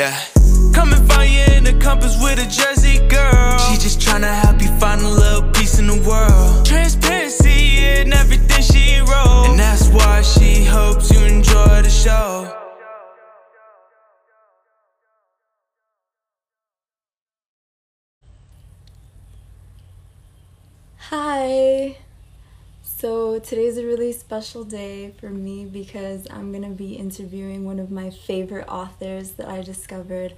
Yeah. Come and find you in the compass with a Jersey girl. She just tryna help you find a little peace in the world. Transparency in everything she wrote. And that's why she hopes you enjoy the show. So today's a really special day for me because I'm gonna be interviewing one of my favorite authors that I discovered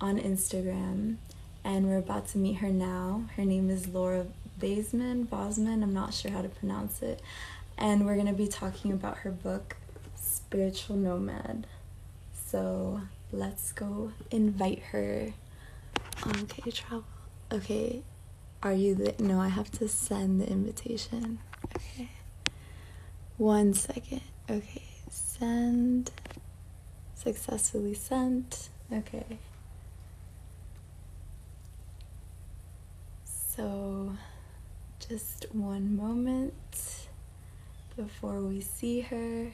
on Instagram, and we're about to meet her now. Her name is Laura Baseman, Bosman, I'm not sure how to pronounce it, and we're gonna be talking about her book, Spiritual Nomad. So let's go invite her. Okay, travel. Okay, are you the no, I have to send the invitation. Okay. One second. Okay. Send. Successfully sent. Okay. So, just one moment before we see her.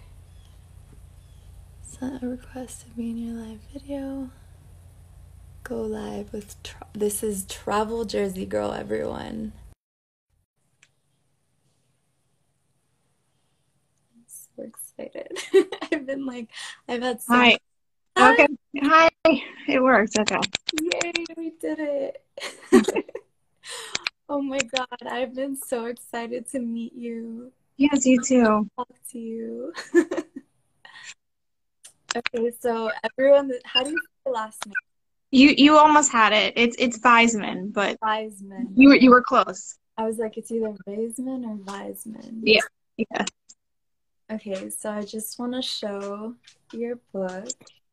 Sent a request to be in your live video go live with tra- this is travel jersey girl everyone i'm so excited i've been like i've had so Hi. Okay. Hi. It works. Okay. yay we did it oh my god i've been so excited to meet you Yes, you too. talk to you okay so everyone how do you say the last name You you almost had it. It's it's Weisman, but Weisman. you were you were close. I was like, it's either Weisman or Weisman. Yeah. Yeah. Okay, so I just want to show your book.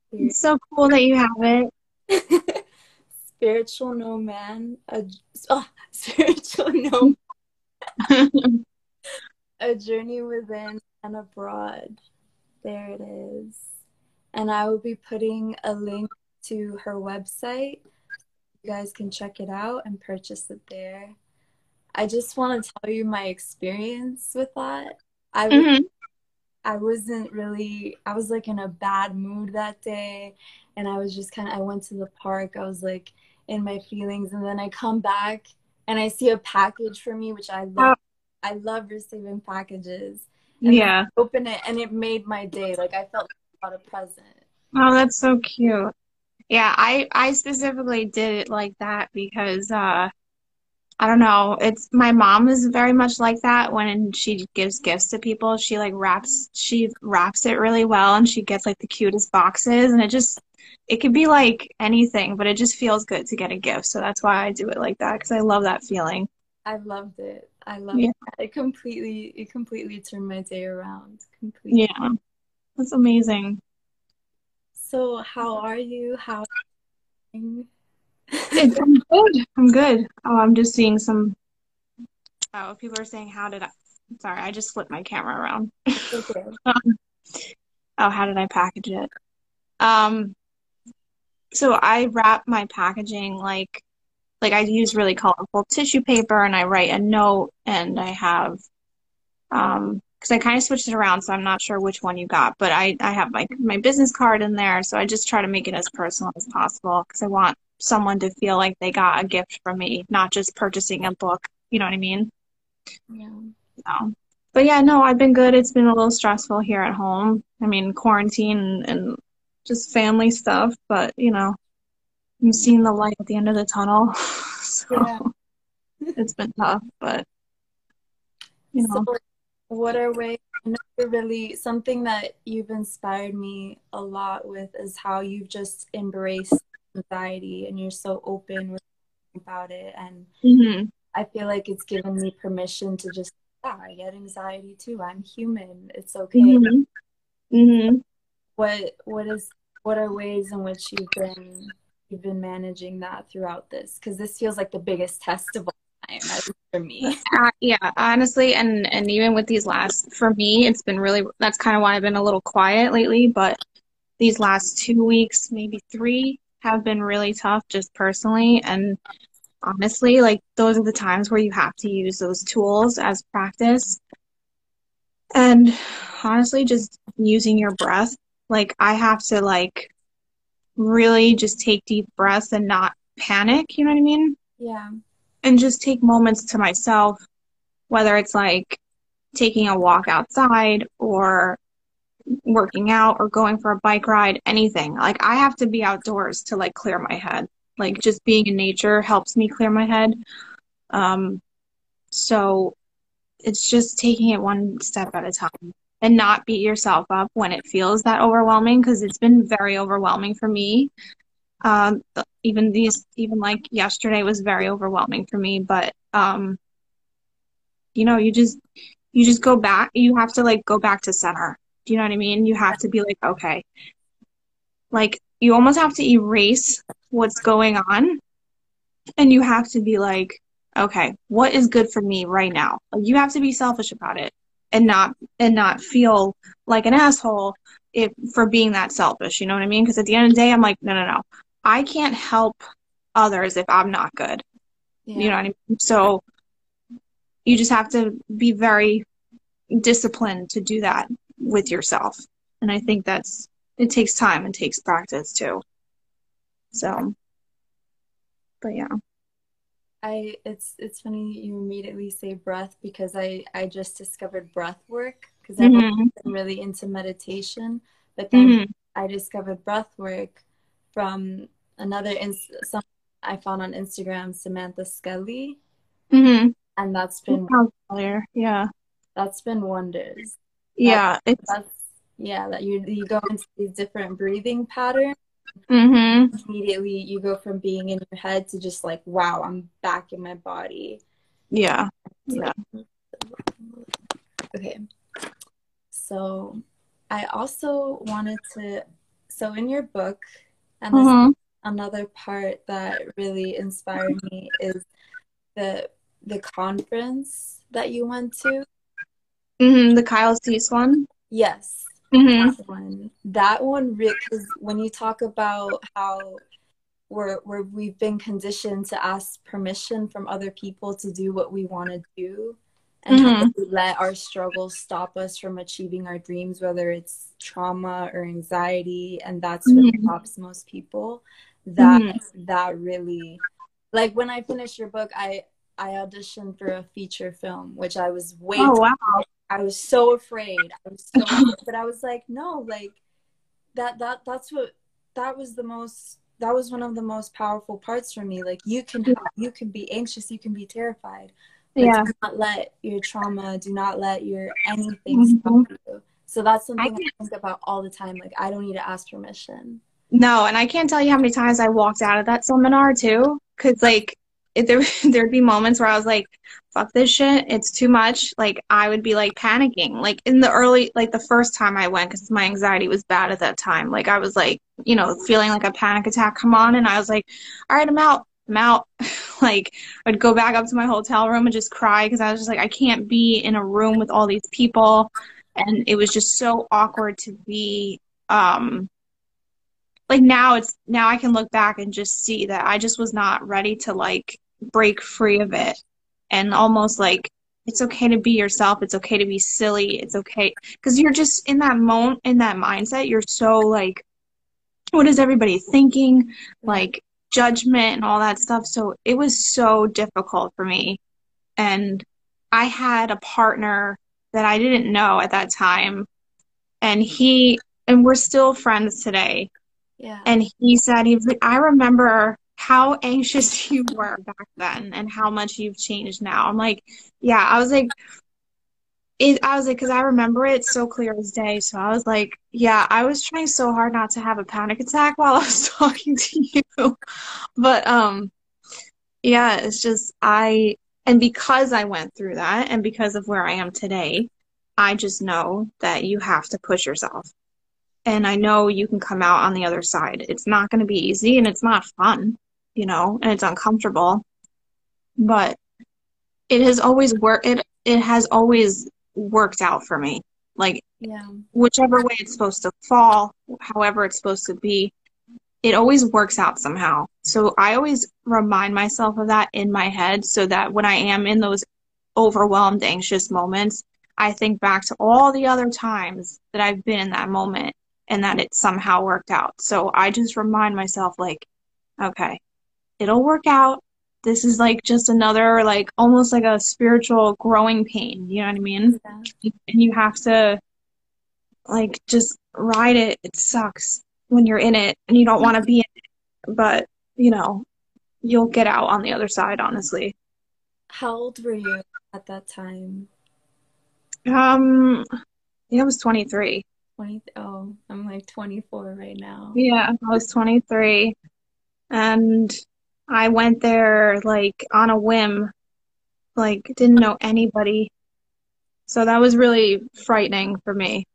Here. It's so cool that you have it. Spiritual Nomad. A, oh, Spiritual Nomad. A Journey Within and Abroad. There it is. And I will be putting a link to her website. You guys can check it out and purchase it there. I just want to tell you my experience with that. I Mhm. I wasn't really I was like in a bad mood that day and I was just kind of I went to the park. I was like in my feelings and then I come back and I see a package for me which I love. I love receiving packages. And Yeah. I open it and it made my day. Like I felt like I got a present. Oh, that's so cute. Yeah, I I specifically did it like that because uh I don't know, it's my mom is very much like that when she gives gifts to people. She like wraps she wraps it really well and she gets like the cutest boxes and it just it could be like anything, but it just feels good to get a gift. So that's why I do it like that because I love that feeling. I loved it. I loved Yeah. it. It completely it completely turned my day around. Completely. Yeah. That's amazing. So how are you? How It's, I'm good. I'm good. Oh, I'm just seeing some. Oh, people are saying, how did I? Sorry, I just flipped my camera around. okay. Oh, how did I package it? Um, so I wrap my packaging like, like I use really colorful tissue paper and I write a note and I have, um, because I kind of switched it around, so I'm not sure which one you got, but I, I have like my business card in there, so I just try to make it as personal as possible because I want someone to feel like they got a gift from me, not just purchasing a book. You know what I mean? Yeah. So, but yeah, no, I've been good. It's been a little stressful here at home. I mean, quarantine and, and just family stuff, but you know, I'm seeing the light at the end of the tunnel. So Yeah. it's been tough, but you know, So what are ways I know you're really something that you've inspired me a lot with is how you've just embraced anxiety and you're so open with about it and hmm I feel like it's given me permission to just yeah, I get anxiety too. I'm human. It's okay. hmm hmm What what is what are ways in which you've been you've been managing that throughout this? Because this feels like the biggest test of all time, for me. Uh, yeah, honestly, and and even with these last, for me, it's been really. That's kind of why I've been a little quiet lately. But these last two weeks, maybe three, have been really tough, just personally. And honestly, like those are the times where you have to use those tools as practice. And honestly, just using your breath. Like I have to like really just take deep breaths and not panic, you know what I mean? Yeah. And just take moments to myself, whether it's like taking a walk outside or working out or going for a bike ride, anything. Like I have to be outdoors to like clear my head. Like just being in nature helps me clear my head. Um, so it's just taking it one step at a time and not beat yourself up when it feels that overwhelming because it's been very overwhelming for me. Um, even these, even like yesterday was very overwhelming for me, but, um, you know, you just, you just go back, you have to like go back to center. Do you know what I mean? You have to be like, okay, like you almost have to erase what's going on and you have to be like, okay, what is good for me right now? Like you have to be selfish about it and not and not feel like an asshole if for being that selfish. You know what I mean? Because at the end of the day, I'm like, no, no, no. I can't help others if I'm not good. Yeah. You know what I mean? So you just have to be very disciplined to do that with yourself. And I think that's it takes time and takes practice too. So but yeah. I it's it's funny you immediately say breath because I I just discovered breath work because I've mm-hmm. been really into meditation, but then mm-hmm. I discovered breath work from another ins- some I found on Instagram, Samantha Scully, mm-hmm. and that's been. Yeah, that's been wonders. Yeah, that's, that's yeah that you you go into these different breathing patterns Mm-hmm. Immediately, you go from being in your head to just like, wow, I'm back in my body. Yeah. Yeah. Okay. So, I also wanted to. So, in your book, and mm-hmm. another part that really inspired me is the the conference that you went to. Mm-hmm, the Kyle Cease one. Yes. Mm-hmm. That one, that one, because when you talk about how we're, we're we've been conditioned to ask permission from other people to do what we want to do, and mm-hmm. let our struggles stop us from achieving our dreams, whether it's trauma or anxiety, and that's what mm-hmm. stops most people. That mm-hmm. that really, like when I finished your book, I I auditioned for a feature film, which I was way oh, wow. I was so afraid. I was so afraid. but I was like, no, like that that that's what that was the most that was one of the most powerful parts for me. Like you can you can be anxious, you can be terrified. But yeah. do not let your trauma, do not let your anything mm-hmm. you. So that's something I, I think about all the time. Like I don't need to ask permission. No, and I can't tell you how many times I walked out of that seminar too. Cause like there there'd be moments where I was like, "Fuck this shit! It's too much." Like I would be like panicking. Like in the early, like the first time I went, because my anxiety was bad at that time. Like I was like, you know, feeling like a panic attack come on, and I was like, "All right, I'm out. I'm out." like I'd go back up to my hotel room and just cry because I was just like, I can't be in a room with all these people, and it was just so awkward to be. um like now it's now I can look back and just see that I just was not ready to like break free of it. And almost like it's okay to be yourself. It's okay to be silly. It's okay because you're just in that moment in that mindset you're so like what is everybody thinking? Like judgment and all that stuff. So it was so difficult for me. And i had a partner that i didn't know at that time. And he and we're still friends today. Yeah. And he said he was like i remember how anxious you were back then and how much you've changed now. I'm like, yeah, I was like, it, I was like, because I remember it so clear as day. So I was like, yeah, I was trying so hard not to have a panic attack while I was talking to you. but, um, yeah, it's just, I, and because I went through that and because of where I am today, I just know that you have to push yourself. And I know you can come out on the other side. It's not going to be easy and it's not fun you know, and it's uncomfortable. But it has always worked it it has always worked out for me. Like yeah. whichever way it's supposed to fall, however it's supposed to be, it always works out somehow. So I always remind myself of that in my head so that when I am in those overwhelmed, anxious moments, I think back to all the other times that I've been in that moment and that it somehow worked out. So I just remind myself, like, okay, it'll work out. This is like just another, like, almost like a spiritual growing pain. You know what I mean? Yeah. And you have to, like, just ride it. It sucks when you're in it and you don't want to be in it. But, you know, you'll get out on the other side, honestly. How old were you at that time? Um, I think I was 23. 20 oh, I'm like 24 right now. Yeah, I was 23. And I went there like on a whim, like didn't know anybody. So that was really frightening for me.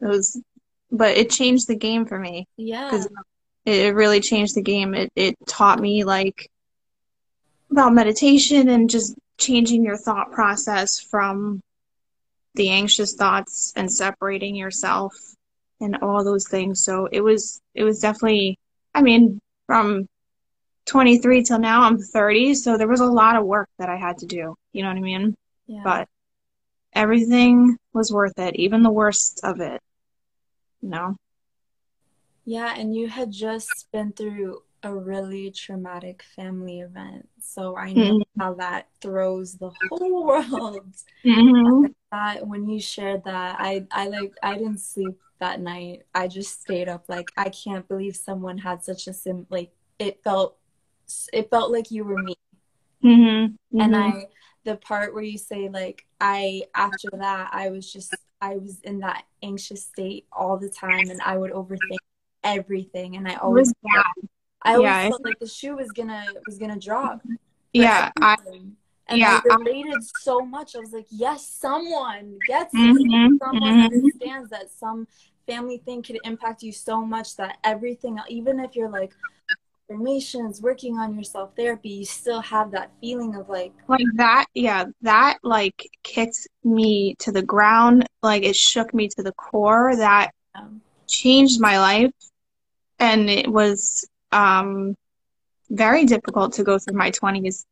It was, but it changed the game for me Yeah. it really changed the game. It it taught me like about meditation and just changing your thought process from the anxious thoughts and separating yourself and all those things. So it was it was definitely I mean from 23 till now I'm 30, so there was a lot of work that I had to do. You know what I mean? Yeah. But everything was worth it, even the worst of it. You know? Yeah, and you had just been through a really traumatic family event. So I know how that throws the whole world. hmm That when you shared that, I I like I didn't sleep that night. I just stayed up like I can't believe someone had such a sim like it felt it felt like you were me. hmm And I the part where you say like I after that I was just I was in that anxious state all the time and I would overthink everything and I always I always Yeah, I- felt like the shoe was gonna was gonna drop. for yeah, I and yeah, I I- related so much. I was like, yes, someone gets it. Mhm, Someone mhm. understands that some family thing could impact you so much that everything, even if you're like affirmations, working on your self therapy, you still have that feeling of like, like that yeah that like kicked me to the ground like it shook me to the core that um, changed my life. And it was um very difficult to go through my 20s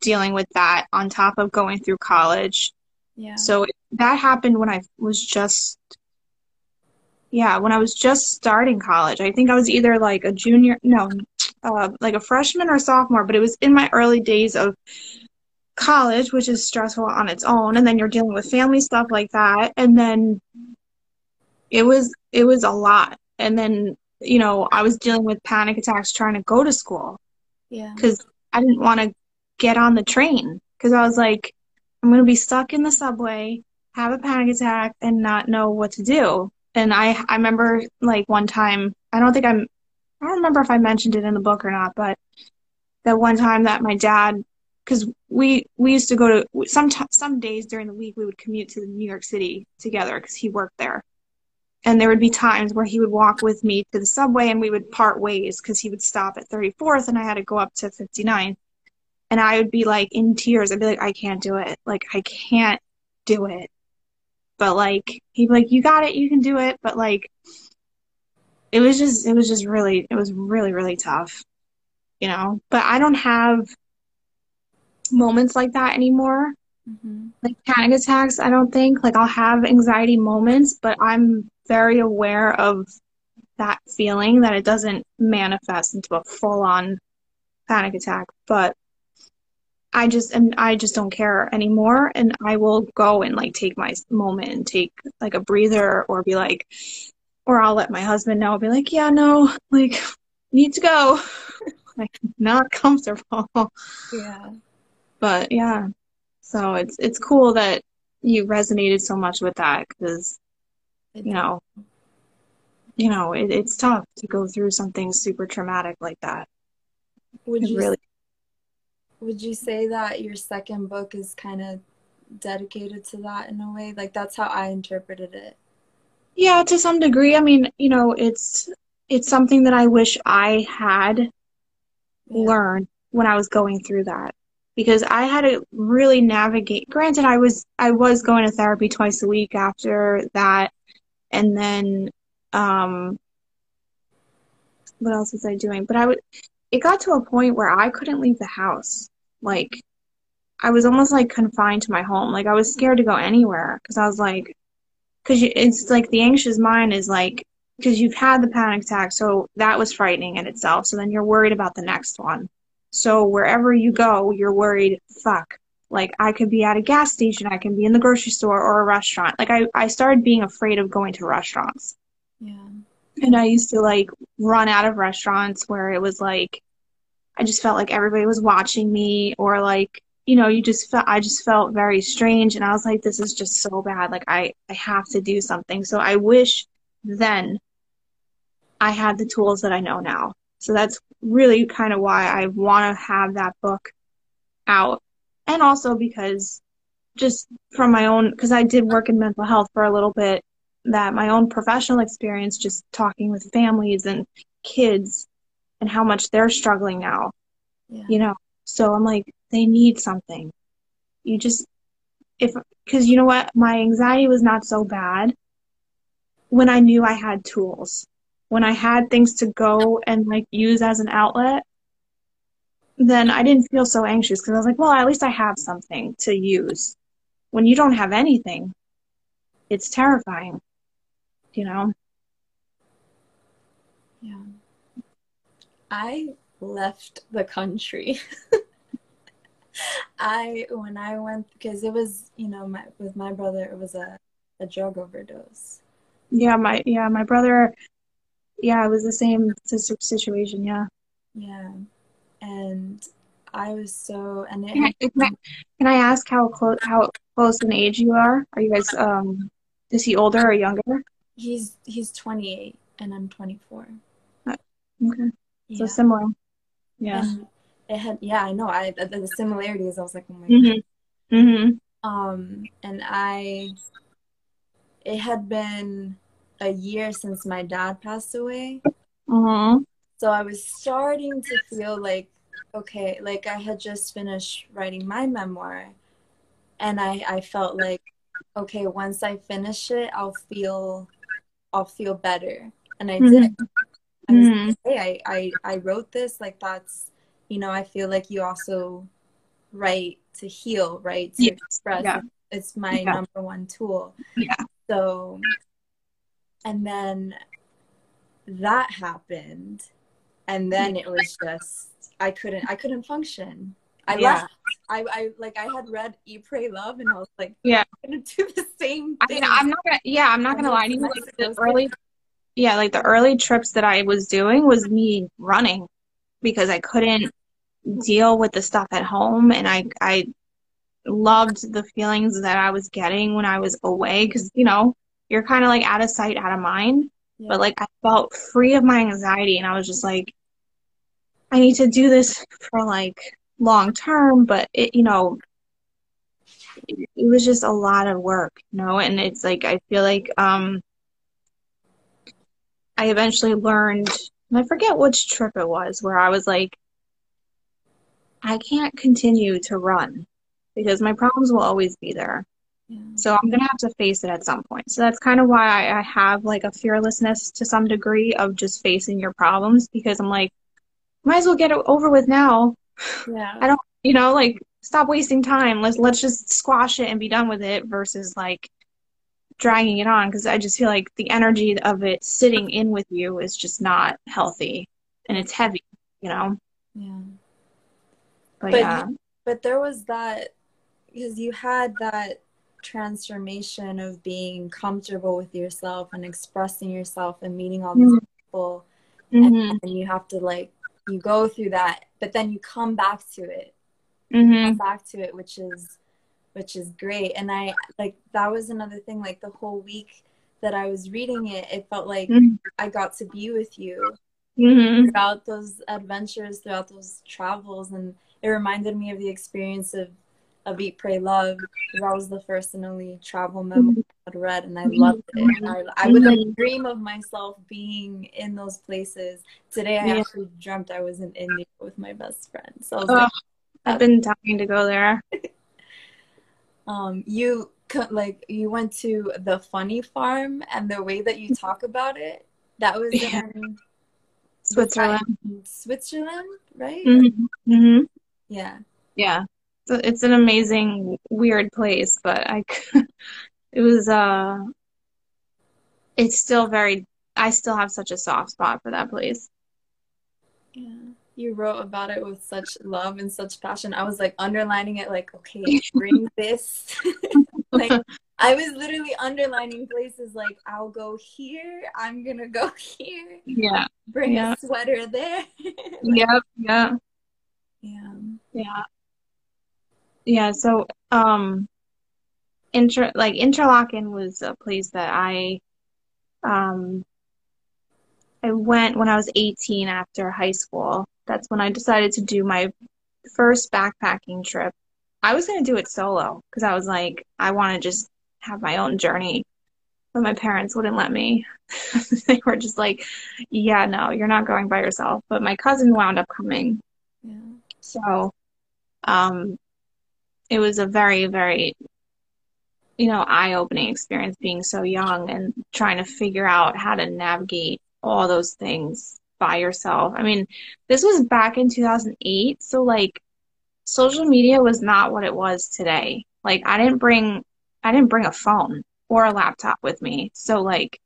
dealing with that on top of going through college. Yeah, so that happened when i was just yeah when i was just starting college. I think i was either like a junior no uh, like a freshman or sophomore but it was in my early days of college which is stressful on its own. And then you're dealing with family stuff like that. And then it was it was a lot. And then you know i was dealing with panic attacks trying to go to school. Yeah, because I didn't want to get on the train. Because I was like, I'm going to be stuck in the subway, have a panic attack, and not know what to do. And I, I remember like one time, I don't think I'm, I don't remember if I mentioned it in the book or not, but that one time that my dad, because we we used to go to some some days during the week we would commute to New York City together because he worked there. And there would be times where he would walk with me to the subway and we would part ways because he would stop at 34th and I had to go up to 59th. And I would be like in tears. I'd be like, I can't do it. Like, I can't do it. But like, he'd be like, you got it. You can do it. But like, it was just, it was just really, it was really, really tough, you know? But I don't have moments like that anymore. Hmm like panic attacks i don't think. Like i'll have anxiety moments but i'm very aware of that feeling that it doesn't manifest into a full-on panic attack. But i just and i just don't care anymore. And i will go and like take my moment and take like a breather or be like or i'll let my husband know. I'll be like yeah no like need to go. Like not comfortable. Yeah, but yeah. So it's it's cool that you resonated so much with that because you know you know it, it's tough to go through something super traumatic like that. Would it you really would you say that your second book is kind of dedicated to that in a way? Like that's how I interpreted it. Yeah to some degree. I mean you know it's it's something that i wish i had Yeah. learned when i was going through that. Because i had to really navigate granted i was i was going to therapy twice a week after that. And then um what else was i doing? But i would it got to a point where i couldn't leave the house. Like i was almost like confined to my home. Like i was scared to go anywhere because i was like because it's like the anxious mind is like because you've had the panic attack, so that was frightening in itself. So then you're worried about the next one. So wherever you go, you're worried, fuck, like I could be at a gas station, I can be in the grocery store or a restaurant. Like I, I started being afraid of going to restaurants. Yeah. And I used to like run out of restaurants where it was like I just felt like everybody was watching me or like you know you just felt I just felt very strange and I was like this is just so bad like I I have to do something. So I wish then I had the tools that I know now. So that's really kind of why I want to have that book out. And also because just from my own, because I did work in mental health for a little bit, that my own professional experience, just talking with families and kids and how much they're struggling now, Yeah. you know. So I'm like, they need something. You just, if, because you know what? My anxiety was not so bad when I knew I had tools when I had things to go and like use as an outlet, then I didn't feel so anxious because I was like, well, at least I have something to use. When you don't have anything, it's terrifying, you know? Yeah. I left the country. I when I went because it was you know my with my brother it was a a drug overdose. Yeah, my yeah, my brother yeah, it was the same si- situation, yeah. Yeah, and I was so and it Can I, can I, can I ask how close how close in age you are? Are you guys um is he older or younger? he's he's 28 and I'm 24. Okay. Yeah. So similar. Yeah. And it had yeah I know I the, the similarities I was like oh my Mhm. Mhm. Um, and I, it had been a year since my dad passed away. Mhm. So I was starting to feel like, okay, like I had just finished writing my memoir. And I, I felt like, okay, once I finish it, I'll feel, I'll feel better. And I Mhm. did. I was Mhm. like, hey, I, I, I wrote this. Like that's, you know, I feel like you also write to heal, right? To Yeah. express. Yeah. It's my Yeah. number one tool. Yeah. So, and then that happened, and then it was just I couldn't I couldn't function. I Yeah. left. I, I like I had read Eat Pray Love, and I was like, Yeah. I'm gonna do the same thing. I mean, I'm not gonna. Yeah, I'm not gonna lie to you. Like the early, yeah, like the early trips that I was doing was me running because I couldn't deal with the stuff at home, and I I loved the feelings that I was getting when I was away because you know you're kind of like out of sight, out of mind. Yeah. But like I felt free of my anxiety, and I was just like, I need to do this for like long term, but it, you know, it, it was just a lot of work, you know, and it's like I feel like um I eventually learned, I forget which trip it was, where I was like, I can't continue to run because my problems will always be there. Yeah. So I'm gonna have to face it at some point. So that's kind of why I, I have like a fearlessness to some degree of just facing your problems because I'm like, might as well get it over with now. yeah. I don't, you know, like stop wasting time. Let's let's just squash it and be done with it versus like dragging it on because I just feel like the energy of it sitting in with you is just not healthy and it's heavy, you know. yeah. But, But yeah, But there was that because you had that transformation of being comfortable with yourself and expressing yourself and meeting all these Mhm. people, mhm, and you have to like you go through that, but then you come back to it, mhm, come back to it, which is which is great. And I like that was another thing. Like the whole week that I was reading it, it felt like mhm, I got to be with you mhm, throughout those adventures, throughout those travels, and it reminded me of the experience of of Eat, Pray, Love. That was the first and only travel memoir I'd read, and I loved it. I, I would like Mhm. dream of myself being in those places. Today, I Yeah. actually dreamt I was in India with my best friend. So I was Ugh, like, I've been dying to go there. um, you like you went to the funny farm, and the way that you talk about it, that was Yeah. in Switzerland. Switzerland, right? Mhm, mhm. Yeah. Yeah, so it's an amazing, weird place, but I, it was, uh, it's still very I still have such a soft spot for that place. Yeah. You wrote about it with such love and such passion. I was like underlining it, like, okay, bring this. like, I was literally underlining places like, I'll go here, I'm gonna go here. Yeah. Bring Yeah. a sweater there. like, Yep. Yeah. yeah. Yeah. Yeah. So, um, inter like Interlaken was a place that I, um, I went when I was 18 after high school. That's when I decided to do my first backpacking trip. I was going to do it solo because I was like, I want to just have my own journey. But my parents wouldn't let me. They were just like, yeah, no, you're not going by yourself. But my cousin wound up coming. Yeah. So, um, it was a very, very, you know, eye-opening experience being so young and trying to figure out how to navigate all those things by yourself. I mean, this was back in 2008, so like social media was not what it was today. Like I didn't bring I didn't bring a phone or a laptop with me. So like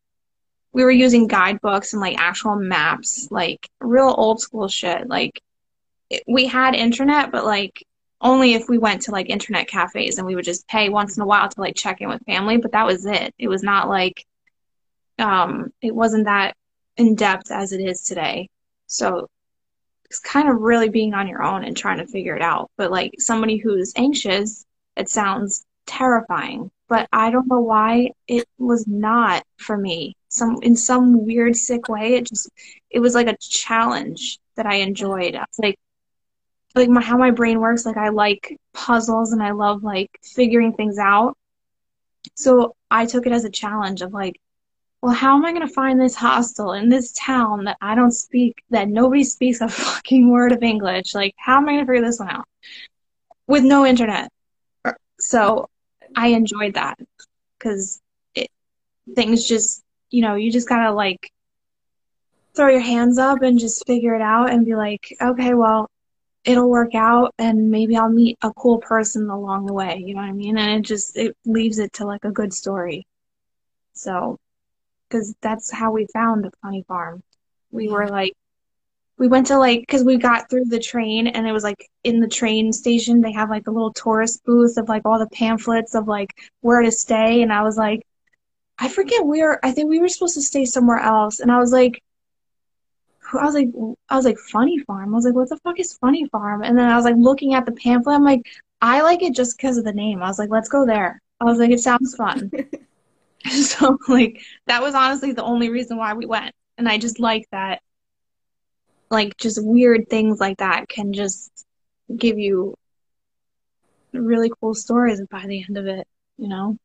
we were using guidebooks and like actual maps, like real old school shit. Like it, we had internet, but like only if we went to like internet cafes and we would just pay once in a while to like check in with family, but that was it. It was not like um it wasn't that in depth as it is today. So it's kind of really being on your own and trying to figure it out. But like somebody who's anxious, it sounds terrifying. But I don't know why it was not for me. Some in some weird sick way, it just it was like a challenge that I enjoyed. I was like like my, how my brain works, like I like puzzles and I love like figuring things out. So I took it as a challenge of like, well, how am I going to find this hostel in this town that I don't speak, that nobody speaks a fucking word of English? Like, how am I going to figure this one out with no internet? So I enjoyed that because things just, you know, you just gotta like throw your hands up and just figure it out and be like, okay, well, it'll work out and maybe I'll meet a cool person along the way, you know what I mean? And it just, it leaves it to like a good story. So, because that's how we found the funny farm. We mm-hmm. were like, we went to like, because we got through the train and it was like in the train station, they have like a little tourist booth of like all the pamphlets of like where to stay. And I was like, I forget where, I think we were supposed to stay somewhere else. And I was like, I was like, I was like, Funny Farm. I was like, what the fuck is Funny Farm? And then I was like looking at the pamphlet. I'm like, I like it just because of the name. I was like, let's go there. I was like, it sounds fun. so like that was honestly the only reason why we went. And I just like that like just weird things like that can just give you really cool stories by the end of it, you know?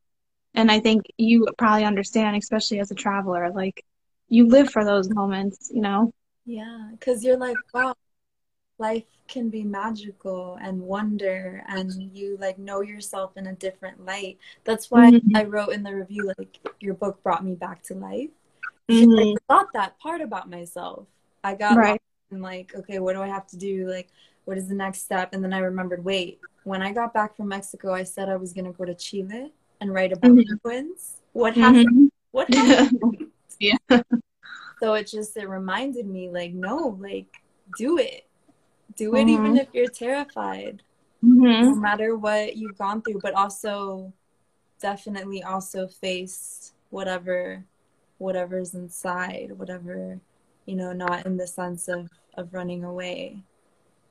And I think you probably understand, especially as a traveler, like you live for those moments, you know? Yeah, because you're like, wow, life can be magical and wonder, and you like know yourself in a different light. That's why Mhm. I wrote in the review, like, your book brought me back to life. Mhm. I forgot that part about myself. I got Right. in like, okay, what do I have to do? Like, what is the next step? And then I remembered, wait, when I got back from Mexico, I said I was gonna go to Chile and write about Mhm. penguins. What happened? Mhm. What happened? Yeah. So it just it reminded me, like, no, like, do it. Do it even if you're terrified. Mhm. No matter what you've gone through, but also definitely also face whatever whatever's inside, whatever, you know, not in the sense of of running away.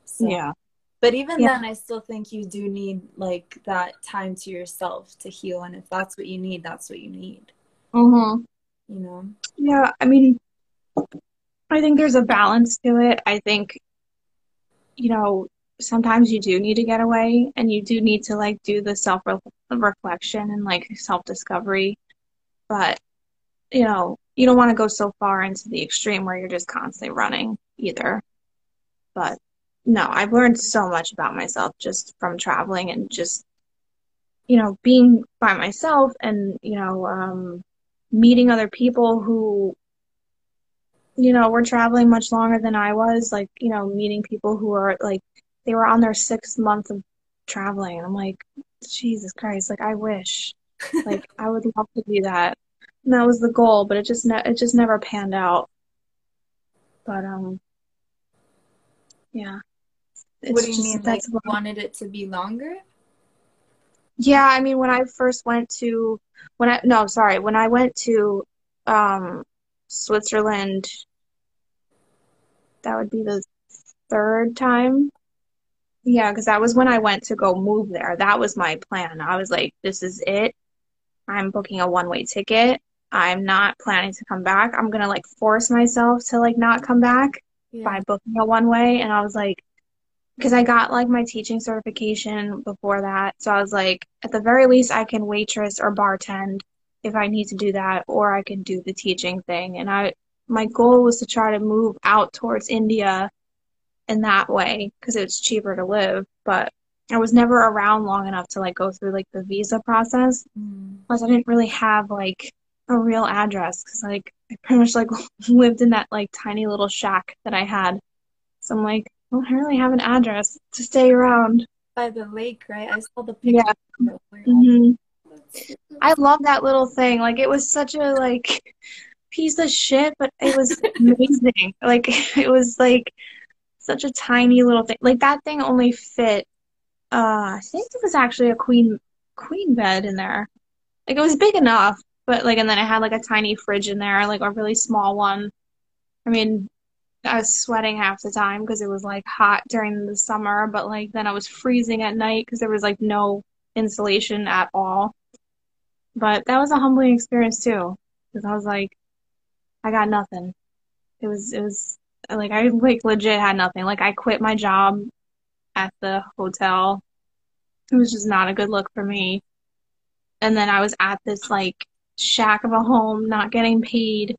So Yeah. but even Yeah. then I still think you do need like that time to yourself to heal and if that's what you need, that's what you need, Mhm. you know. Yeah, I mean, I think there's a balance to it. I think, you know, sometimes you do need to get away and you do need to like do the self reflection and like self discovery. But, you know, you don't want to go so far into the extreme where you're just constantly running either. But no, I've learned so much about myself just from traveling and just, you know, being by myself and, you know, um, meeting other people who you know, were traveling much longer than I was, like, you know, meeting people who are like they were on their sixth month of traveling. I'm like, Jesus Christ, like I wish. Like I would love to do that. And that was the goal, but it just ne- it just never panned out. But um, yeah. It's what do you just- mean? Like, that's you what- wanted it to be longer? Yeah, I mean, when I first went to, when I, no, sorry, when I went to um, Switzerland, that would be the third time. Yeah, because that was when I went to go move there. That was my plan. I was like, this is it. I'm booking a one-way ticket. I'm not planning to come back. I'm gonna like force myself to like not come back Yeah. by booking a one way and I was like because I got like my teaching certification before that so I was like at the very least I can waitress or bartend if I need to do that or I can do the teaching thing and I my goal was to try to move out towards India in that way because it's cheaper to live but I was never around long enough to like go through like the visa process Mm. plus I didn't really have like a real address because like I pretty much like lived in that like tiny little shack that I had. So I'm like, I don't really have an address to stay around. By the lake, right? I saw the picture. Yeah. earlier. I love that little thing. Like it was such a like piece of shit, but it was amazing. Like it was like such a tiny little thing. Like that thing only fit uh I think it was actually a queen queen bed in there. Like it was big enough, but like and then it had like a tiny fridge in there, like a really small one. I mean, I was sweating half the time because it was like hot during the summer, but like then I was freezing at night because there was like no insulation at all. But that was a humbling experience too, because I was like, I got nothing. It was, it was like I like legit had nothing. Like I quit my job at the hotel. It was just not a good look for me. And then I was at this like shack of a home, not getting paid,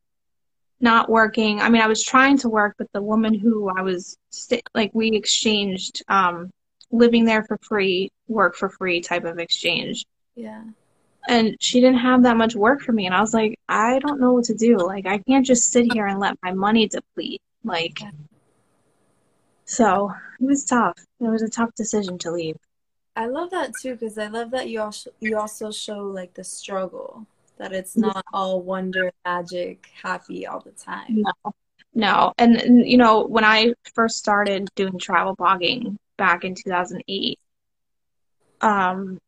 not working. I mean, I was trying to work, but the woman who I was st like we exchanged um living there for free, work for free type of exchange Yeah. And she didn't have that much work for me and i was like i don't know what to do. Like i can't just sit here and let my money deplete. Like so it was tough. It was a tough decision to leave. I love that too because I love that you also you also show like the struggle that it's not all wonder, magic, happy all the time. no. No. And, and you know when i first started doing travel blogging back in 2008 um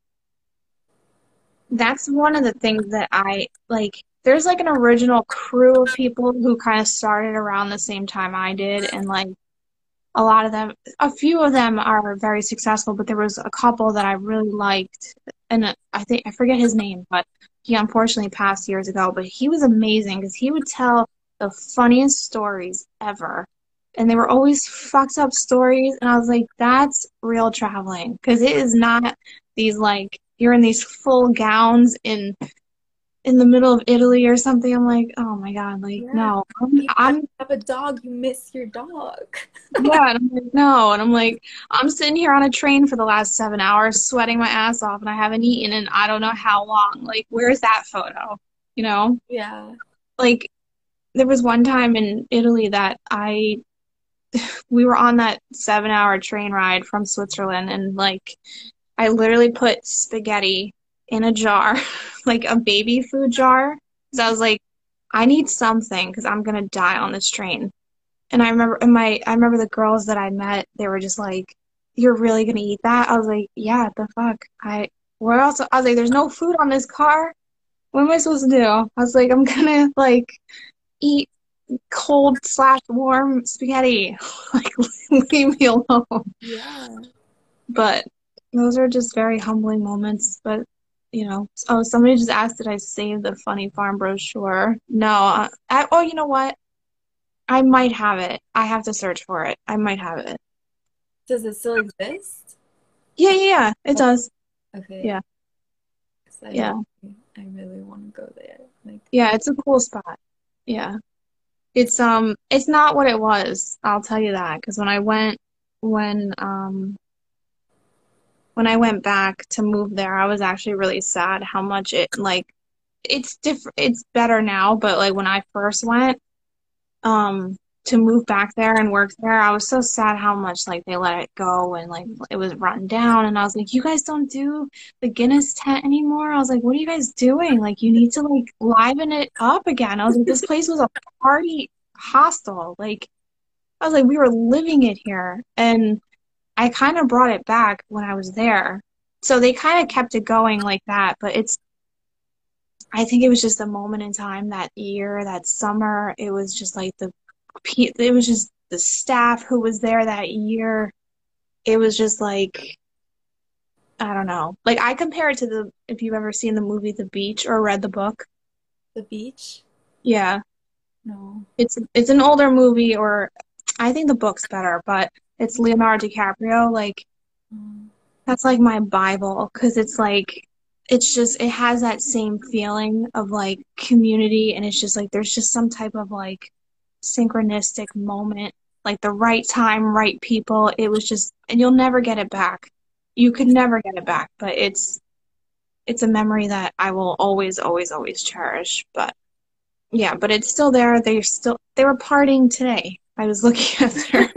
that's one of the things that i like there's like an original crew of people who kind of started around the same time i did and like a lot of them a few of them are very successful but there was a couple that i really liked and i think i forget his name but he unfortunately passed years ago but he was amazing because he would tell the funniest stories ever and they were always fucked up stories and i was like that's real traveling because it is not these like you're in these full gowns in in the middle of italy or something i'm like oh my god like Yeah. no i'm, You I'm have a dog, you miss your dog. yeah, and I'm like, no, and I'm like, I'm sitting here on a train for the last seven hours, sweating my ass off, and I haven't eaten in I don't know how long. Like, where's that photo? You know, Yeah. like there was one time in Italy that I, we were on that seven hour train ride from Switzerland, and like, I literally put spaghetti in a jar, like a baby food jar, because I was like, I need something because I'm gonna die on this train. And I remember and my I remember the girls that I met, they were just like, You're really gonna eat that? I was like, Yeah, the fuck. I where else I was like, There's no food on this car. What am I supposed to do? I was like, I'm gonna like eat cold slash warm spaghetti. Like leave me alone. Yeah. But those are just very humbling moments. But you know, oh, somebody just asked, did I save the funny farm brochure? No. I, I, oh, you know what? I might have it. I have to search for it. I might have it. Does it still exist? Yeah, yeah, yeah, it does. Okay. Yeah. I Yeah. really, I really want to go there. Like, Yeah, it's a cool spot. Yeah. It's um it's not what it was. I'll tell you that because when I went when um when I went back to move there, I was actually really sad how much it like it's different it's better now, but like when I first went, um to move back there and work there, I was so sad how much like they let it go and like it was run down. And I was like, you guys don't do the Guinness tent anymore. I was like, what are you guys doing? Like, you need to like liven it up again. I was like, this place was a party hostel. Like, I was like, we were living it here. And I kind of brought it back when I was there. So they kind of kept it going like that. But it's, I think it was just a moment in time that year, that summer. It was just like the it was just the staff who was there that year. It was just like I don't know. Like I compare it to the if you've ever seen the movie The Beach or read the book. The Beach? Yeah. No. It's it's an older movie or I think the book's better, but it's Leonardo DiCaprio like that's like my bible cuz it's like it's just it has that same feeling of like community and it's just like there's just some type of like synchronistic moment, like the right time, right people. It was just, and you'll never get it back. You could never get it back, but it's, it's a memory that I will always, always, always cherish. But yeah, but it's still there. They're still, they were partying today. I was looking at their,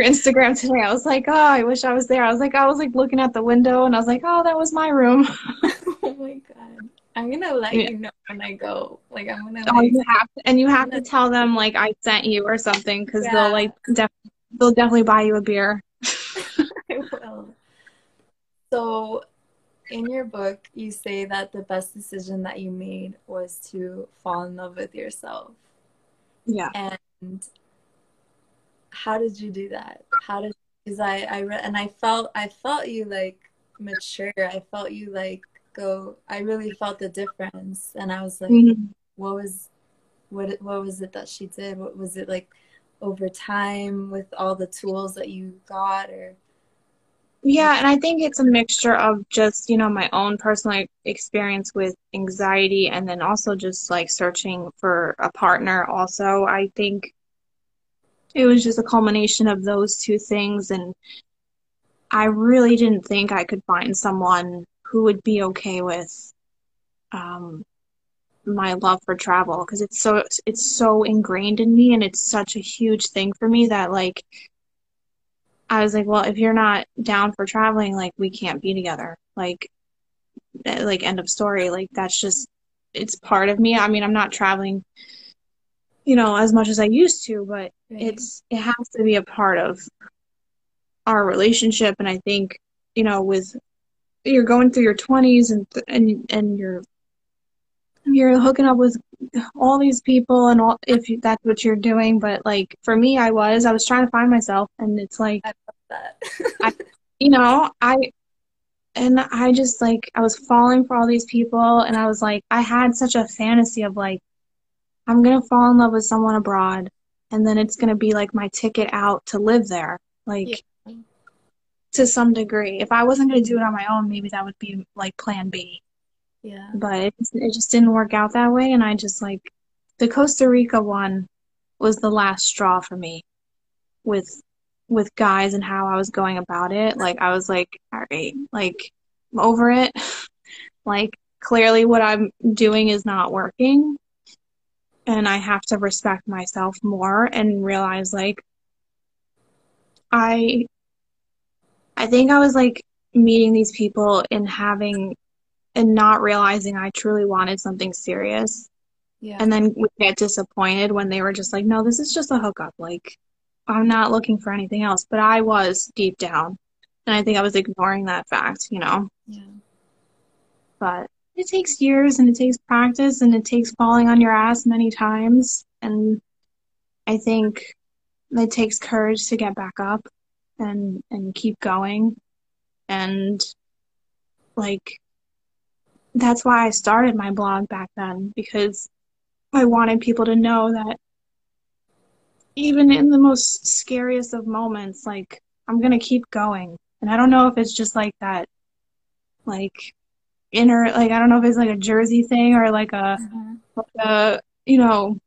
Instagram today. I was like, oh, I wish I was there. I was like, I was like looking at the window and I was like, oh, that was my room. oh my God. I'm gonna let yeah. you know when I go. Like I'm gonna. Oh, you have to, and you have to tell them like I sent you or something because yeah. they'll like def- they'll definitely buy you a beer. I will. So, in your book, you say that the best decision that you made was to fall in love with yourself. Yeah. And how did you do that? How did? Because I I read and I felt I felt you like mature. I felt you like go i really felt the difference and i was like mm-hmm. what was what what was it that she did what was it like over time with all the tools that you got or yeah and i think it's a mixture of just you know my own personal experience with anxiety and then also just like searching for a partner also i think it was just a culmination of those two things and i really didn't think i could find someone who would be okay with um, my love for travel because it's so it's so ingrained in me and it's such a huge thing for me that like I was like, well, if you're not down for traveling, like we can't be together. Like eh, like end of story. Like that's just it's part of me. I mean, I'm not traveling you know as much as I used to, but right. it's it has to be a part of our relationship and I think you know with you're going through your 20s and and and you're you're hooking up with all these people and all if you, that's what you're doing but like for me i was i was trying to find myself and it's like I love that. I, you know i and i just like i was falling for all these people and i was like i had such a fantasy of like i'm gonna fall in love with someone abroad and then it's gonna be like my ticket out to live there like yeah to some degree. If I wasn't going to do it on my own, maybe that would be like plan B. Yeah. But it, it just didn't work out that way. And I just like the Costa Rica one was the last straw for me with with guys and how I was going about it. Like I was like, all right, like I'm over it. like clearly what I'm doing is not working. And I have to respect myself more and realize like I I think I was like meeting these people and having and not realizing I truly wanted something serious. Yeah. And then we get disappointed when they were just like, no, this is just a hookup. Like, I'm not looking for anything else. But I was deep down. And I think I was ignoring that fact, you know? Yeah. But it takes years and it takes practice and it takes falling on your ass many times. And I think it takes courage to get back up and and keep going and like that's why I started my blog back then because I wanted people to know that even in the most scariest of moments like I'm to keep going and I don't know if it's just like that like inner like I don't know if it's like a jersey thing or like a mm-hmm. like a you know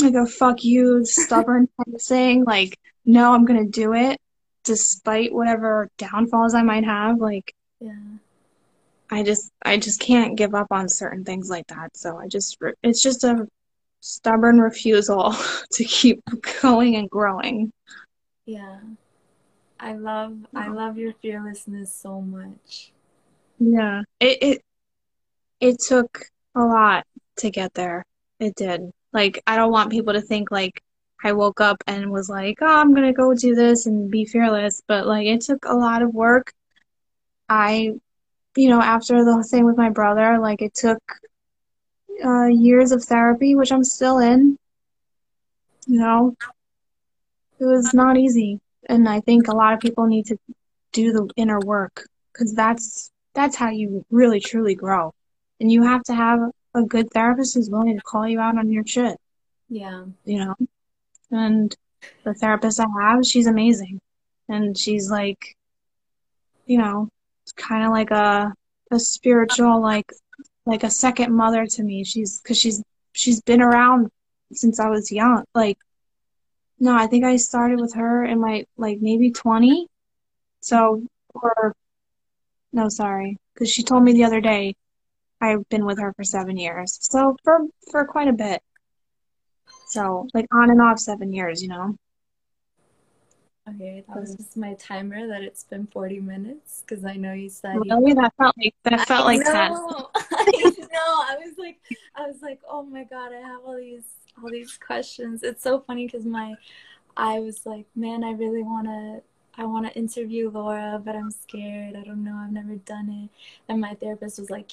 like a fuck you stubborn kind of thing like no I'm going to do it despite whatever downfalls I might have, like yeah. I just I just can't give up on certain things like that. So I just it's just a stubborn refusal to keep going and growing. Yeah. I love I love your fearlessness so much. Yeah. It it it took a lot to get there. It did. Like I don't want people to think like I woke up and was like, "Oh, I'm going to go do this and be fearless," but like it took a lot of work. I you know, after the thing with my brother, like it took uh, years of therapy, which I'm still in. You know, it was not easy, and I think a lot of people need to do the inner work because that's that's how you really truly grow, and you have to have a good therapist who's willing to call you out on your shit. Yeah. You know, and the therapist I have, she's amazing, and she's like, you know, kind of like a a spiritual like like a second mother to me. She's because she's she's been around since I was young. Like, no, I think I started with her in my like maybe twenty. So, or no, sorry, because she told me the other day I've been with her for seven years. So for for quite a bit. So like on and off seven years, you know. Okay, that was just my timer that it's been 40 minutes because I know you said Really? That felt like that felt I like ten. know. I know. I was like, I was like, oh my god, I have all these, all these questions. It's so funny because my, I was like, man, I really wanna, I wanna interview Laura, but I'm scared. I don't know. I've never done it. And my therapist was like,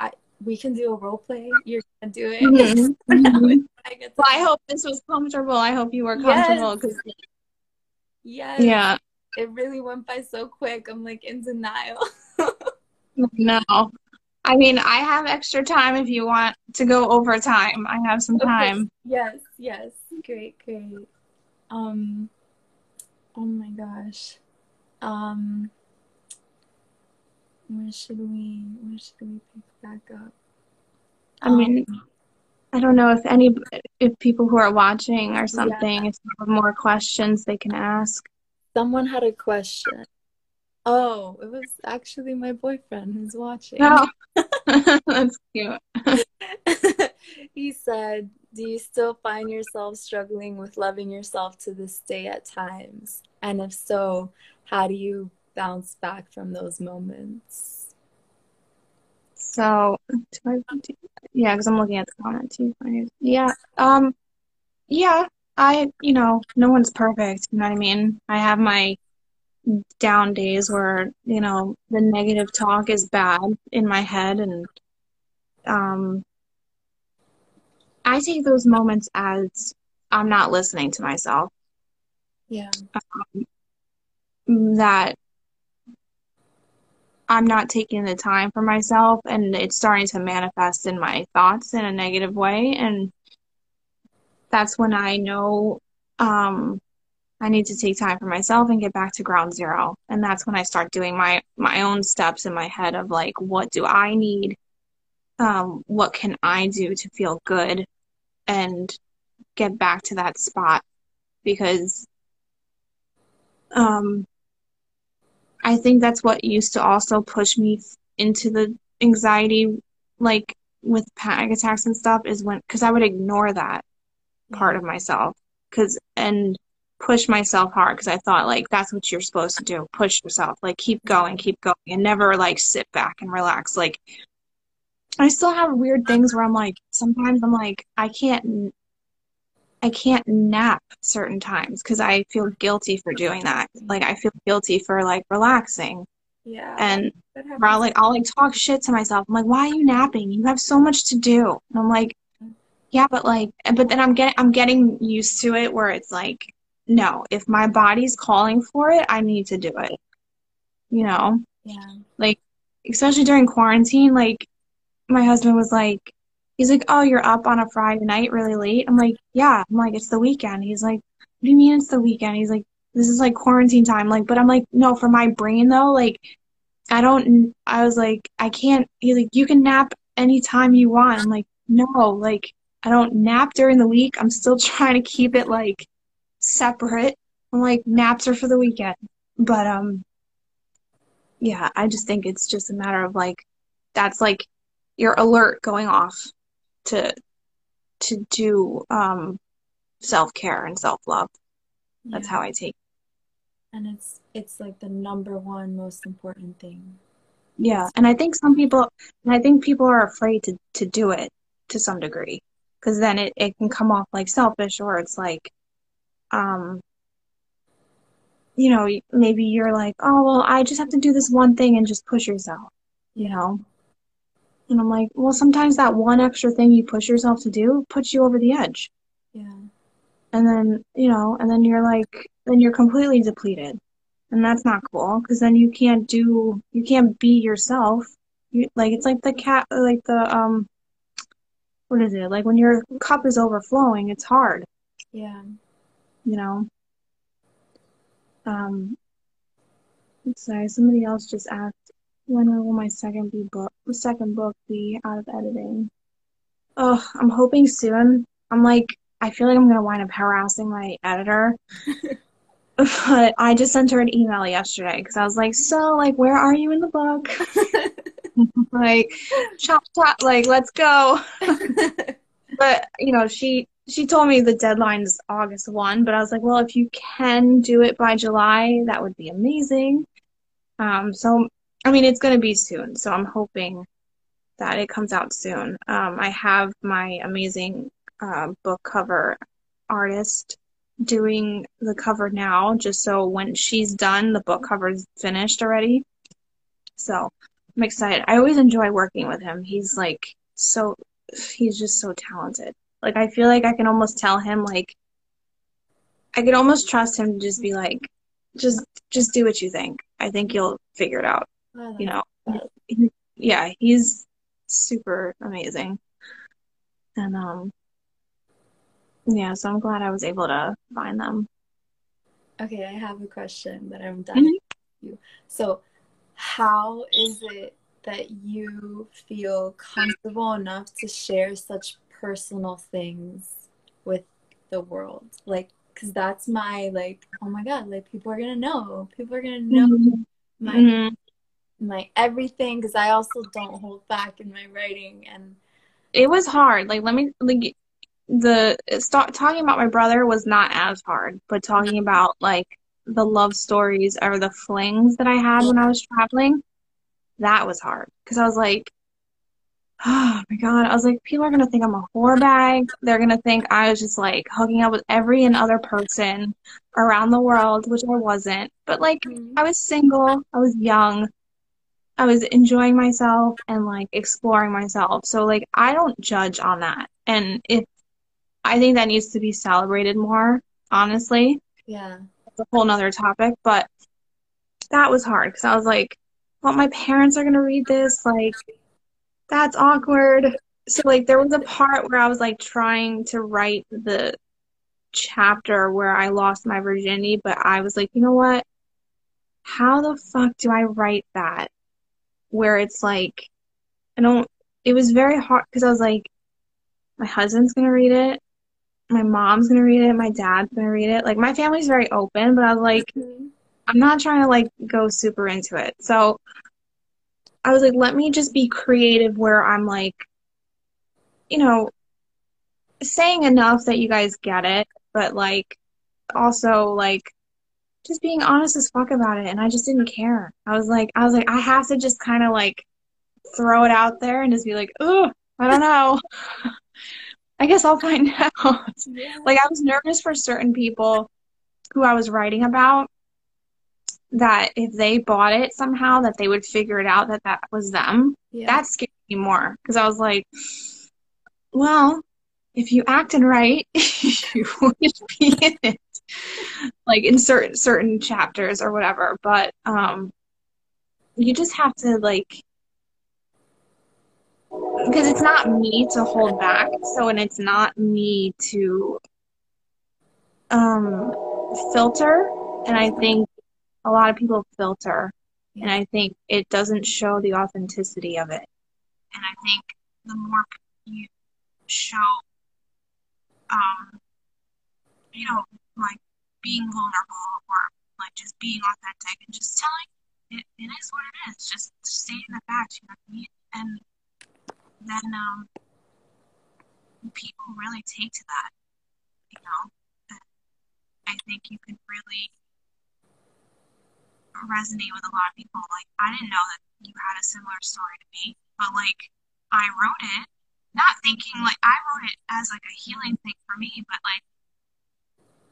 I, we can do a role play. You're gonna do it. Mhm. Mhm. I to- Well, I hope this was comfortable. I hope you were Yes. comfortable because yes. yeah, It really went by so quick. I'm like in denial. no. I mean, I have extra time if you want to go over time. I have some Okay. time. Yes, yes. Great, great. Um oh my gosh. Um where should we where should we pick back up? I mean, I don't know if any if people who are watching or something, if they have more questions they can ask. Someone had a question. Oh, it was actually my boyfriend who's watching. No. That's cute. he said, Do you still find yourself struggling with loving yourself to this day at times? And if so, how do you bounce back from those moments? So, do I, yeah, because I'm looking at the comment too. Yeah, um, yeah, I, you know, no one's perfect. You know what I mean? I have my down days where, you know, the negative talk is bad in my head, and um, I take those moments as I'm not listening to myself. Yeah. That I'm not taking the time for myself and it's starting to manifest in my thoughts in a negative way and that's when I know um I need to take time for myself and get back to ground zero and that's when I start doing my my own steps in my head of like what do I need um what can I do to feel good and get back to that spot because um I think that's what used to also push me into the anxiety, like with panic attacks and stuff, is when, because I would ignore that part of myself, because, and push myself hard, because I thought, like, that's what you're supposed to do push yourself, like, keep going, keep going, and never, like, sit back and relax. Like, I still have weird things where I'm like, sometimes I'm like, I can't. I can't nap certain times because I feel guilty for doing that. Like I feel guilty for like relaxing. Yeah. And I'll like I'll like talk shit to myself. I'm like, why are you napping? You have so much to do. And I'm like, yeah, but like, but then I'm getting I'm getting used to it where it's like, no, if my body's calling for it, I need to do it. You know, Yeah. like especially during quarantine. Like my husband was like, he's like, oh, you're up on a Friday night really late. I'm like, yeah. I'm like, it's the weekend. He's like, what do you mean it's the weekend? He's like, this is like quarantine time. Like, but I'm like, no, for my brain though, like, I don't, I was like, I can't, he's like, you can nap anytime you want. I'm like, no, like, I don't nap during the week. I'm still trying to keep it like separate. I'm like, naps are for the weekend. But, um, yeah, I just think it's just a matter of like, that's like your alert going off to to do um, self care and self love. That's Yeah. how I take. And it's it's like the number one most important thing. Yeah, and I think some people, and I think people are afraid to to do it to some degree, because then it it can come off like selfish, or it's like, um, you know, maybe you're like, oh well, I just have to do this one thing and just push yourself, you know. And I'm like, well, sometimes that one extra thing you push yourself to do puts you over the edge. Yeah. and then you know and then you're like then you're completely depleted and that's not cool because then you can't do you can't be yourself you like it's like the cat like the um what is it like when your cup is overflowing it's hard Yeah. you know um sorry somebody else just asked when will my second be book the second book be out of editing? Oh i'm hoping soon. I'm like i feel like i'm gonna wind up harassing my editor. But i just sent her an email yesterday because i was like so like where are you in the book? Like chop chop like let's go. But you know she she told me the deadline is august 1 but i was like well if you can do it by july that would be amazing. Um so i mean it's going to be soon so i'm hoping that it comes out soon. Um i have my amazing uh, book cover artist doing the cover now just so when she's done the book cover's finished already. So i'm excited. I always enjoy working with him. He's like so he's just so talented. Like I feel like I can almost tell him like I could almost trust him to just be like just just do what you think. I think you'll figure it out, you know. yeah, he's super amazing. And um yeah, so I'm glad I was able to find them. Okay, I have a question that I'm done Mhm. with you. So, how is it that you feel comfortable enough to share such personal things with the world? Like, because that's my, like, oh my God, like, people are gonna know. People are gonna know Mhm. my Mhm. My everything because I also don't hold back in my writing and It was hard. Like let me like the start talking about my brother was not as hard, but talking about like the love stories or the flings that I had when I was traveling, that was hard because I was like, oh my God, I was like, people are gonna think I'm a whore bag. They're gonna think I was just like hooking up with every and other person around the world, which I wasn't. But like, mm-hmm. I was single, I was young, I was enjoying myself and like exploring myself. So like, I don't judge on that, and if I think that needs to be celebrated more, honestly yeah, it's a whole nother topic, but that was hard because I was like, well, my parents are gonna read this, like, that's awkward. So like there was a part where I was like trying to write the chapter where I lost my virginity, but I was like, you know what? How the fuck do I write that? Where it's like, I don't, it was very hard because I was like, my husband's gonna read it, my mom's gonna read it, my dad's gonna read it. Like my family's very open, but I was like, mm-hmm. I'm not trying to like go super into it. So I was like, let me just be creative where I'm like, you know, saying enough that you guys get it, but like also like just being honest as fuck about it. And I just didn't care. I was like, I was like, I have to just kind of like throw it out there and just be like, oh, I don't know. I guess I'll find out. yeah, Like I was nervous for certain people who I was writing about that if they bought it somehow that they would figure it out that that was them. yeah, That scared me more because I was like, well, if you acted right, you would be in it. Like in certain certain chapters or whatever. But um you just have to like because it's not me to hold back, so and it's not me to um filter and I think a lot of people filter and I think it doesn't show the authenticity of it. And I think the more you show um you know like being vulnerable or like just being authentic and just telling it, it is what it is just stating the facts you know what I mean? and then um people really take to that, you know. I think you could really resonate with a lot of people. Like, I didn't know that you had a similar story to me, but like, I wrote it, not thinking like I wrote it as like a healing thing for me, but like,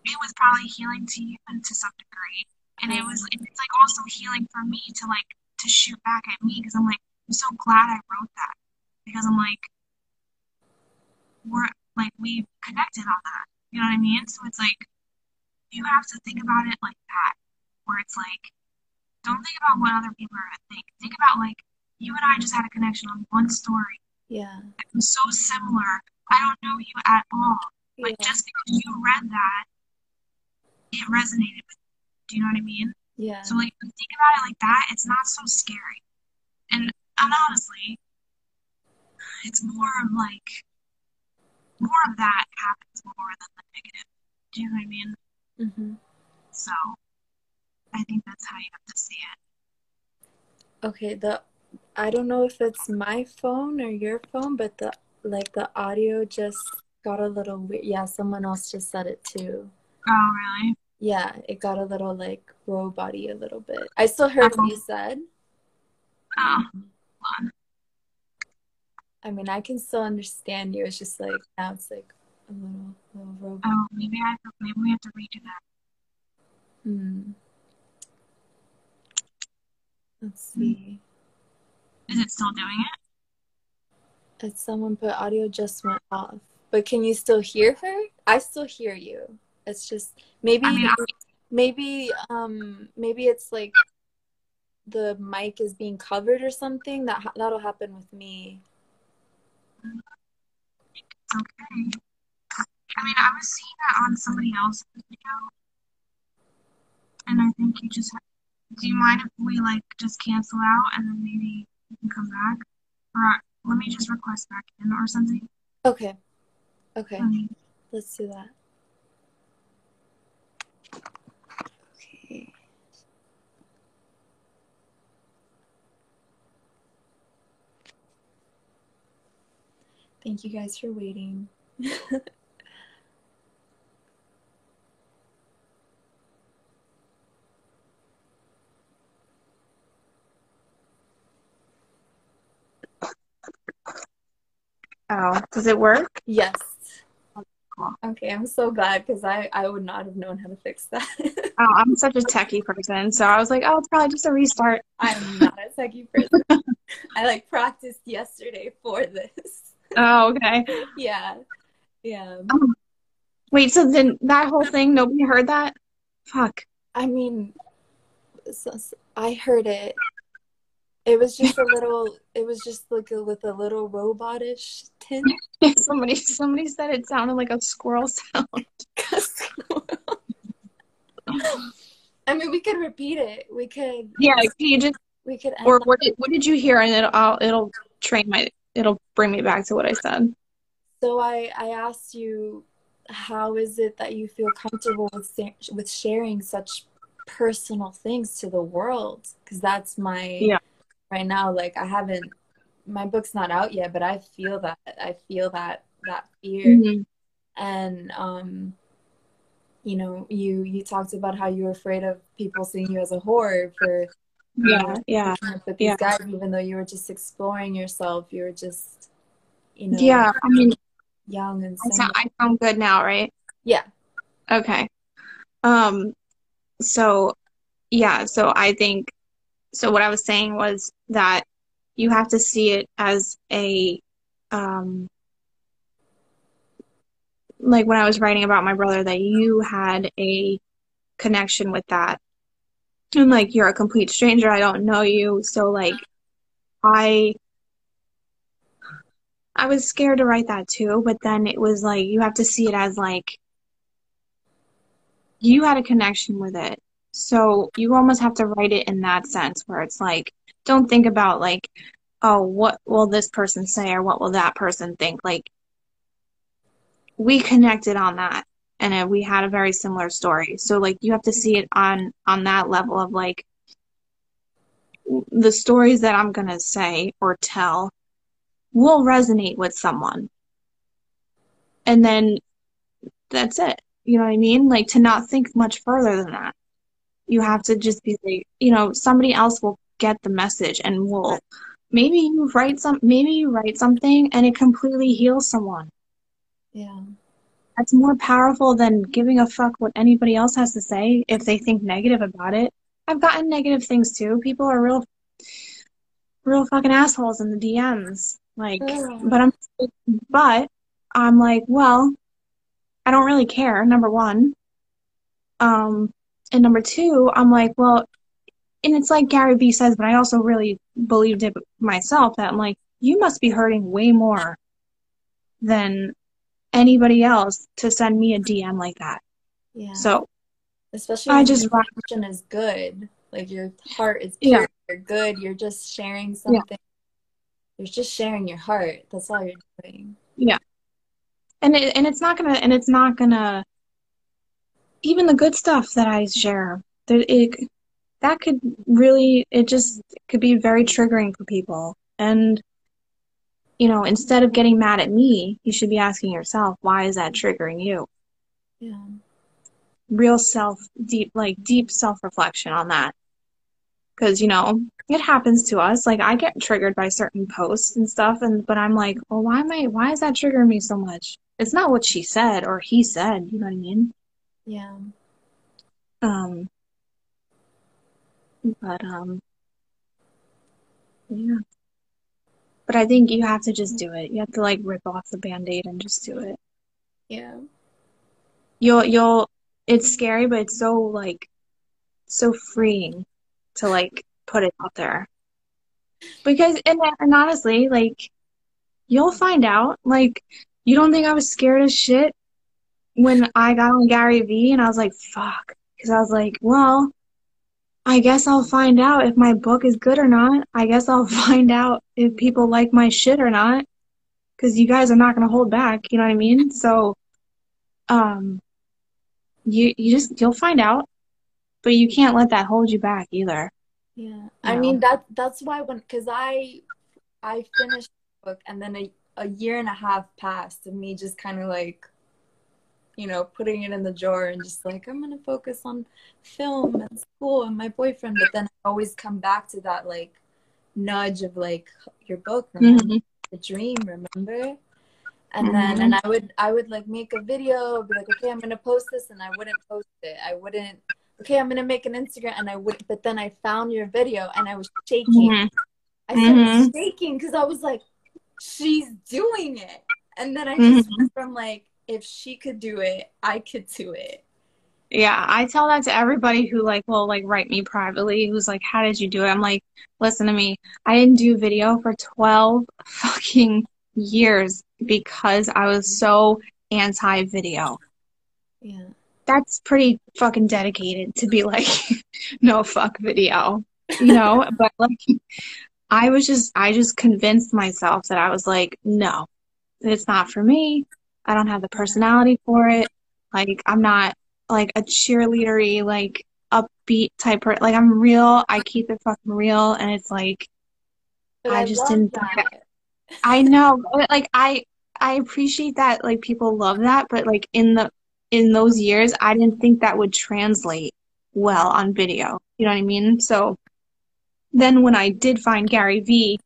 it was probably healing to you and to some degree, and it was it's like also healing for me to like to shoot back at me because I'm like I'm so glad I wrote that because I'm like we're like we connected on that, you know what I mean? So it's like you have to think about it like that, where it's like don't think about what other people are gonna think. Think about like you and I just had a connection on one story. Yeah. Was so similar. I don't know you at all. But Yeah. just because you read that, it resonated with me. Do you know what I mean? Yeah. So like you think about it like that, it's not so scary. And and honestly, it's more of like more of that happens more than the negative. Do you know what I mean? Mm-hmm. So I think that's how you have to see it. Okay, the I don't know if it's my phone or your phone, but the like the audio just got a little weird. Yeah, someone else just said it too. Oh really? Yeah, it got a little like robot-y a little bit. I still heard what you said. Oh. I mean, I can still understand you. It's just like now it's like a little little robot. Oh maybe I have maybe we have to redo that. Hmm. Let's see. Is it still doing it? If someone put audio just went off, but can you still hear her? I still hear you. It's just maybe I mean, I, maybe um maybe it's like the mic is being covered or something. That ha- that'll happen with me. it's okay. I mean, I was seeing that on somebody else's video, and I think you just have, do you mind if we like just cancel out and then maybe you can come back? Or uh, let me just request back in or something. Okay. Okay. Um, Let's do that. Thank you guys for waiting. Oh, does it work? Yes. Oh. Okay, I'm so glad because I I would not have known how to fix that. Oh, I'm such a techie person, so I was like, oh, it's probably just a restart. I'm not a techie person. I like practiced yesterday for this. Oh, okay. Yeah. Yeah. Um, wait, so then that whole thing, nobody heard that? Fuck. I mean, I heard it. It was just a little, it was just like a, with a little robotish tint. Somebody, somebody said it sounded like a squirrel sound. I mean, we could repeat it. We could, Yeah, can you just we could end or what did what did you hear? And it'll I'll, it'll train my it'll bring me back to what I said. So I, I asked you, how is it that you feel comfortable with with sharing such personal things to the world? Because that's my Yeah. right now. Like I haven't, my book's not out yet, but I feel that I feel that that fear. Mhm. And um, you know, you you talked about how you were afraid of people seeing you as a whore for Yeah, yeah, but these yeah. guys, even though you were just exploring yourself. You were just, you know, yeah. I mean, young and I sound, I sound good now, right? Yeah. Okay. Um. So, yeah. So I think. So what I was saying was that you have to see it as a um. Like when I was writing about my brother, that you had a connection with that. And like you're a complete stranger, I don't know you, so like I I was scared to write that too, but then it was like you have to see it as like you had a connection with it. So you almost have to write it in that sense where it's like don't think about like oh what will this person say or what will that person think like we connected on that and uh, we had a very similar story. So like you have to see it on on that level of like the stories that I'm going to say or tell will resonate with someone. and then that's it. You know what I mean? Like to not think much further than that. You have to just be like, you know, somebody else will get the message and will maybe you write some maybe you write something and it completely heals someone. Yeah. That's more powerful than giving a fuck what anybody else has to say if they think negative about it. I've gotten negative things too. People are real real fucking assholes in the DMs. Like but I'm but I'm like, well, I don't really care, number one. Um and number two, I'm like, well, and it's like Gary Vee says, but I also really believed it myself that I'm like, you must be hurting way more than anybody else to send me a DM like that. Yeah. So Especially I just your is good. Like your heart is Yeah. you're good, you're just sharing something. You're just sharing your heart. That's all you're doing. Yeah. And it, and it's not gonna and it's not gonna even the good stuff that I share that it that could really it just could be very triggering for people and you know instead of getting mad at me you should be asking yourself why is that triggering you? Yeah. real self deep like deep self reflection on that. Because you know it happens to us. Like i get triggered by certain posts and stuff and but i'm like well why am i why is that triggering me so much? It's not what she said or he said you know what i mean? Yeah. um but um yeah but i think you have to just do it. You have to like rip off the band-aid and just do it. Yeah. you'll you'll it's scary but it's so like so freeing to like put it out there. Because and, and honestly like you'll find out. Like you don't think i was scared as shit when i got on gary vee and i was like fuck. Because i was like well i guess i'll find out if my book is good or not i guess i'll find out if people like my shit or not because you guys are not going to hold back you know what i mean so um you you just you'll find out but you can't let that hold you back either Yeah. I No. mean that that's why when cuz I I finished the book and then a, a year and a half passed of me just kind of like you know, putting it in the drawer and just like I'm going to focus on film and school and my boyfriend, but then I always come back to that like nudge of like your book, remember the dream, remember? And then and I would I would like make a video, be like, okay, I'm gonna post this, and I wouldn't post it. I wouldn't. Okay, I'm gonna make an Instagram, and I would. But then I found your video, and I was shaking. Mhm. I started Mhm. shaking because I was like, she's doing it. And then I just went from like, if she could do it, I could do it. Yeah, I tell that to everybody who like will like write me privately who's like, How did you do it? I'm like, listen to me. I didn't do video for twelve fucking years because I was so anti video. Yeah. That's pretty fucking dedicated to be like, no fuck video. You know? but like I was just I just convinced myself that I was like, no, it's not for me. I don't have the personality for it. Like I'm not like a cheerleadery, like upbeat type per like I'm real, I keep it fucking real and it's like But I just didn't that. I know but, like I I appreciate that like people love that, but like in the in those years I didn't think that would translate well on video. You know what I mean? So then when I did find Gary Vee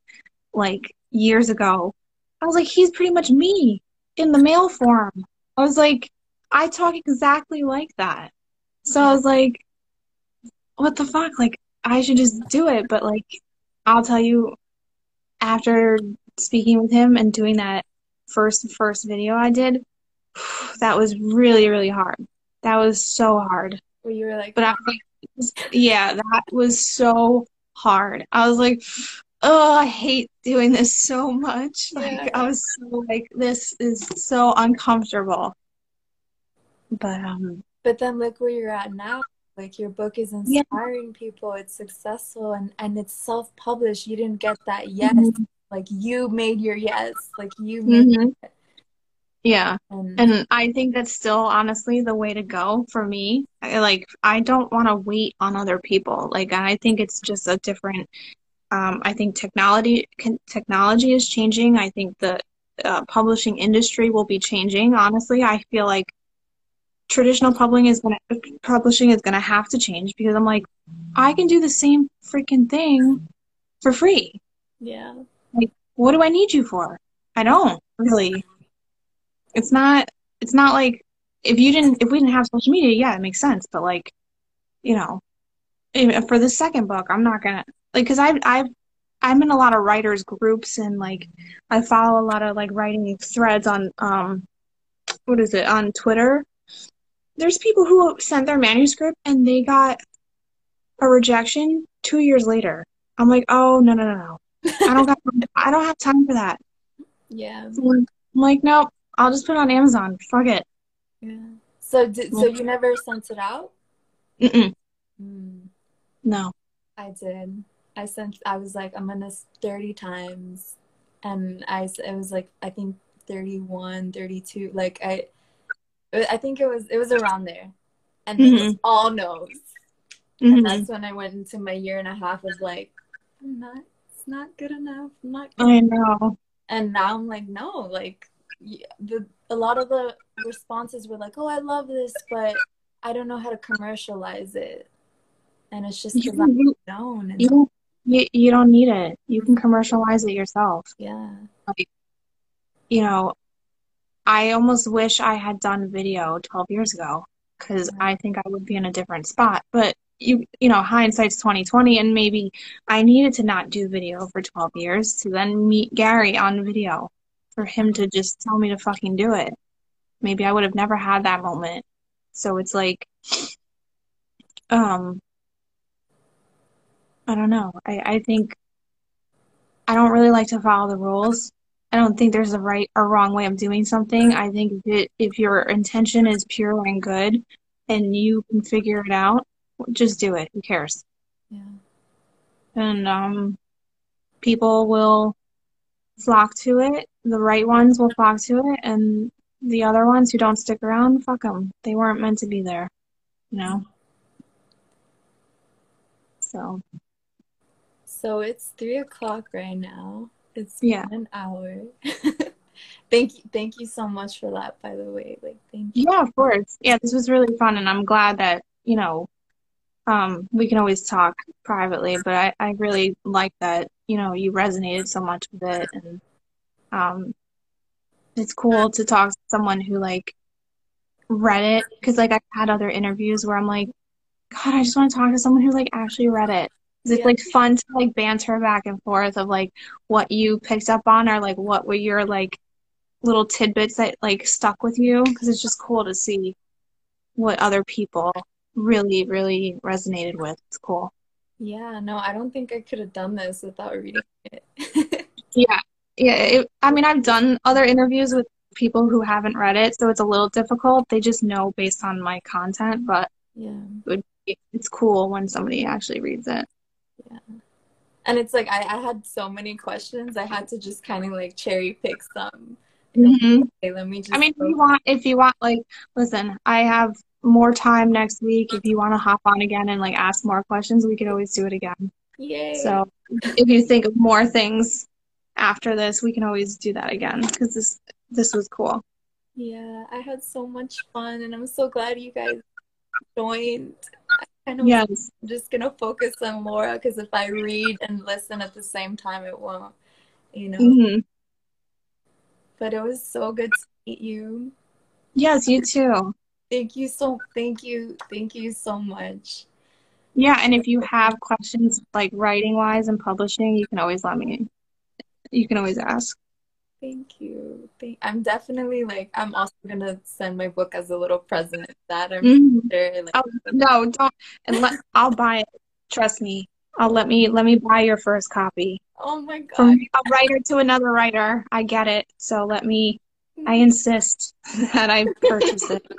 like years ago, I was like, he's pretty much me in the male form. I was like, I talk exactly like that. So I was like, what the fuck? Like, I should just do it. But like, I'll tell you, after speaking with him and doing that first first video I did, that was really really hard. That was so hard. Where you were like, But I like, yeah, that was so hard. I was like, oh, I hate doing this so much. Like, Yeah. I was so like, this is so uncomfortable. But um, but then look where you're at now. Like your book is Yeah. inspiring people. It's successful and and it's self published. You didn't get that yes. Mhm. Like you made your yes. Like you made mhm. it. yeah. And, And I think that's still honestly the way to go for me. I, like, I don't want to wait on other people. Like, I think it's just a different. Um, I think technology can, technology is changing. I think the uh, publishing industry will be changing. Honestly, I feel like traditional publishing is gonna publishing is gonna have to change because I'm like, I can do the same freaking thing for free. Yeah. Like, what do I need you for? I don't really. It's not. It's not like if you didn't. If we didn't have social media, yeah, it makes sense. But like, you know, for the second book, I'm not gonna like because I've I've I'm in a lot of writers groups and like I follow a lot of like writing threads on um what is it on Twitter. There's people who sent their manuscript and they got a rejection two years later. I'm like, oh no no no no, I don't got I don't have time for that. Yeah. I'm like, nope, I'll just put it on Amazon. Fuck it. Yeah. So did so you never sent it out? Mm, No. I did. I sent. I was like, I'm gonna 30 times, and I it was like I think 31, 32. Like I, I think it was it was around there, and then Mhm. all no's. And Mhm. that's when I went into my year and a half of like, I'm not. It's not good enough. I'm not. Good I know. and now I'm like, no, like the a lot of the responses were like, oh, I love this, but I don't know how to commercialize it, and it's just because I'm known. And, you, you, you don't need it. You can commercialize it yourself. yeah, you know, I almost wish I had done video 12 years ago because I think I would be in a different spot. But you, you know, hindsight's 2020, and maybe I needed to not do video for 12 years to then meet Gary on video for him to just tell me to fucking do it. Maybe I would have never had that moment. So it's like, um, I don't know. I, I think I don't really like to follow the rules. I don't think there's a right or wrong way of doing something. I think if, it, if your intention is pure and good and you can figure it out, just do it. Who cares? yeah, And um, people will flock to it. The right ones will flock to it, and the other ones who don't stick around, fuck them. They weren't meant to be there, you know? So, So it's three o'clock right now. It's Yeah. an hour. thank you, thank you so much for that. By the way, like thank you. yeah, of course. Yeah, this was really fun, and I'm glad that, you know, um, we can always talk privately, but I, I really like that, you know, you resonated so much with it, and um, it's cool to talk to someone who, like, read it, because, like, I've had other interviews where I'm like, God, I just want to talk to someone who, like, actually read it. It's, Yeah. like, fun to, like, banter back and forth of, like, what you picked up on or, like, what were your, like, little tidbits that like stuck with you because it's just cool to see what other people really really resonated with it's cool Yeah, no, I don't think I could have done this without reading it. yeah yeah it, i mean i've done other interviews with people who haven't read it so it's a little difficult they just know based on my content but yeah. it's cool when somebody actually reads it And it's like I, I had so many questions. I had to just kind of like cherry pick some. hmm Okay, let me just i mean if you want if you want like listen i have more time next week if you want to hop on again and like ask more questions we could always do it again Yay. So if you think of more things after this, we can always do that again because this this was cool. Yeah, I had so much fun and I'm so glad you guys joined. Kind of Yes. I'm just gonna focus on Laura because if I read and listen at the same time, it won't, you know. hmm But it was so good to meet you. Yes, you too. Thank you so, thank you, thank you so much. Yeah, and if you have questions like writing wise and publishing, you can always let me. You can always ask. Thank you. Thank, I'm definitely like, I'm also gonna send my book as a little present. That I'm Mhm. sure. Like, Oh, no, don't. And let I'll buy it. Trust me. I'll let me let me buy your first copy oh my God. from a writer to another writer. I get it. So let me. I insist that I purchase it.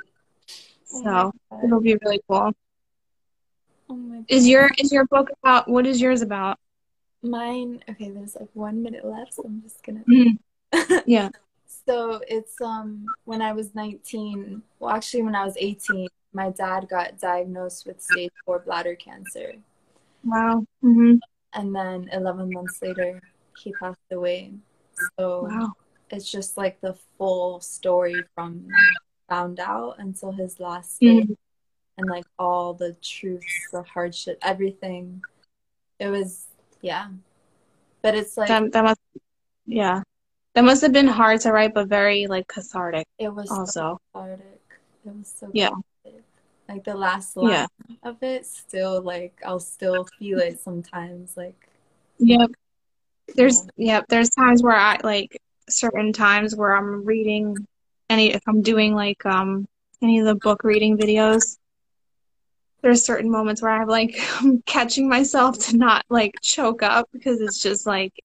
Oh So God. it'll be really cool. Oh Is your is your book about what is yours about? Mine, okay, there's like one minute left, so I'm just gonna. Mhm. Yeah. So it's um when I was 19, well actually when I was 18, my dad got diagnosed with stage 4 bladder cancer. Wow. hmm And then 11 months later, he passed away. So Wow. it's just like the full story from found out until his last day Mhm. and like all the truths, the hardship, everything. It was yeah. But it's like That that must yeah. That must have been hard to write, but very like cathartic it was also so cathartic. It was so Yeah. cathartic. Like the last line Yeah. of it still like I'll still feel it sometimes like Yep. yeah. There's yep, there's times where I like certain times where I'm reading any if I'm doing like um any of the book reading videos, there's certain moments where I'm like I'm catching myself to not like choke up because it's just like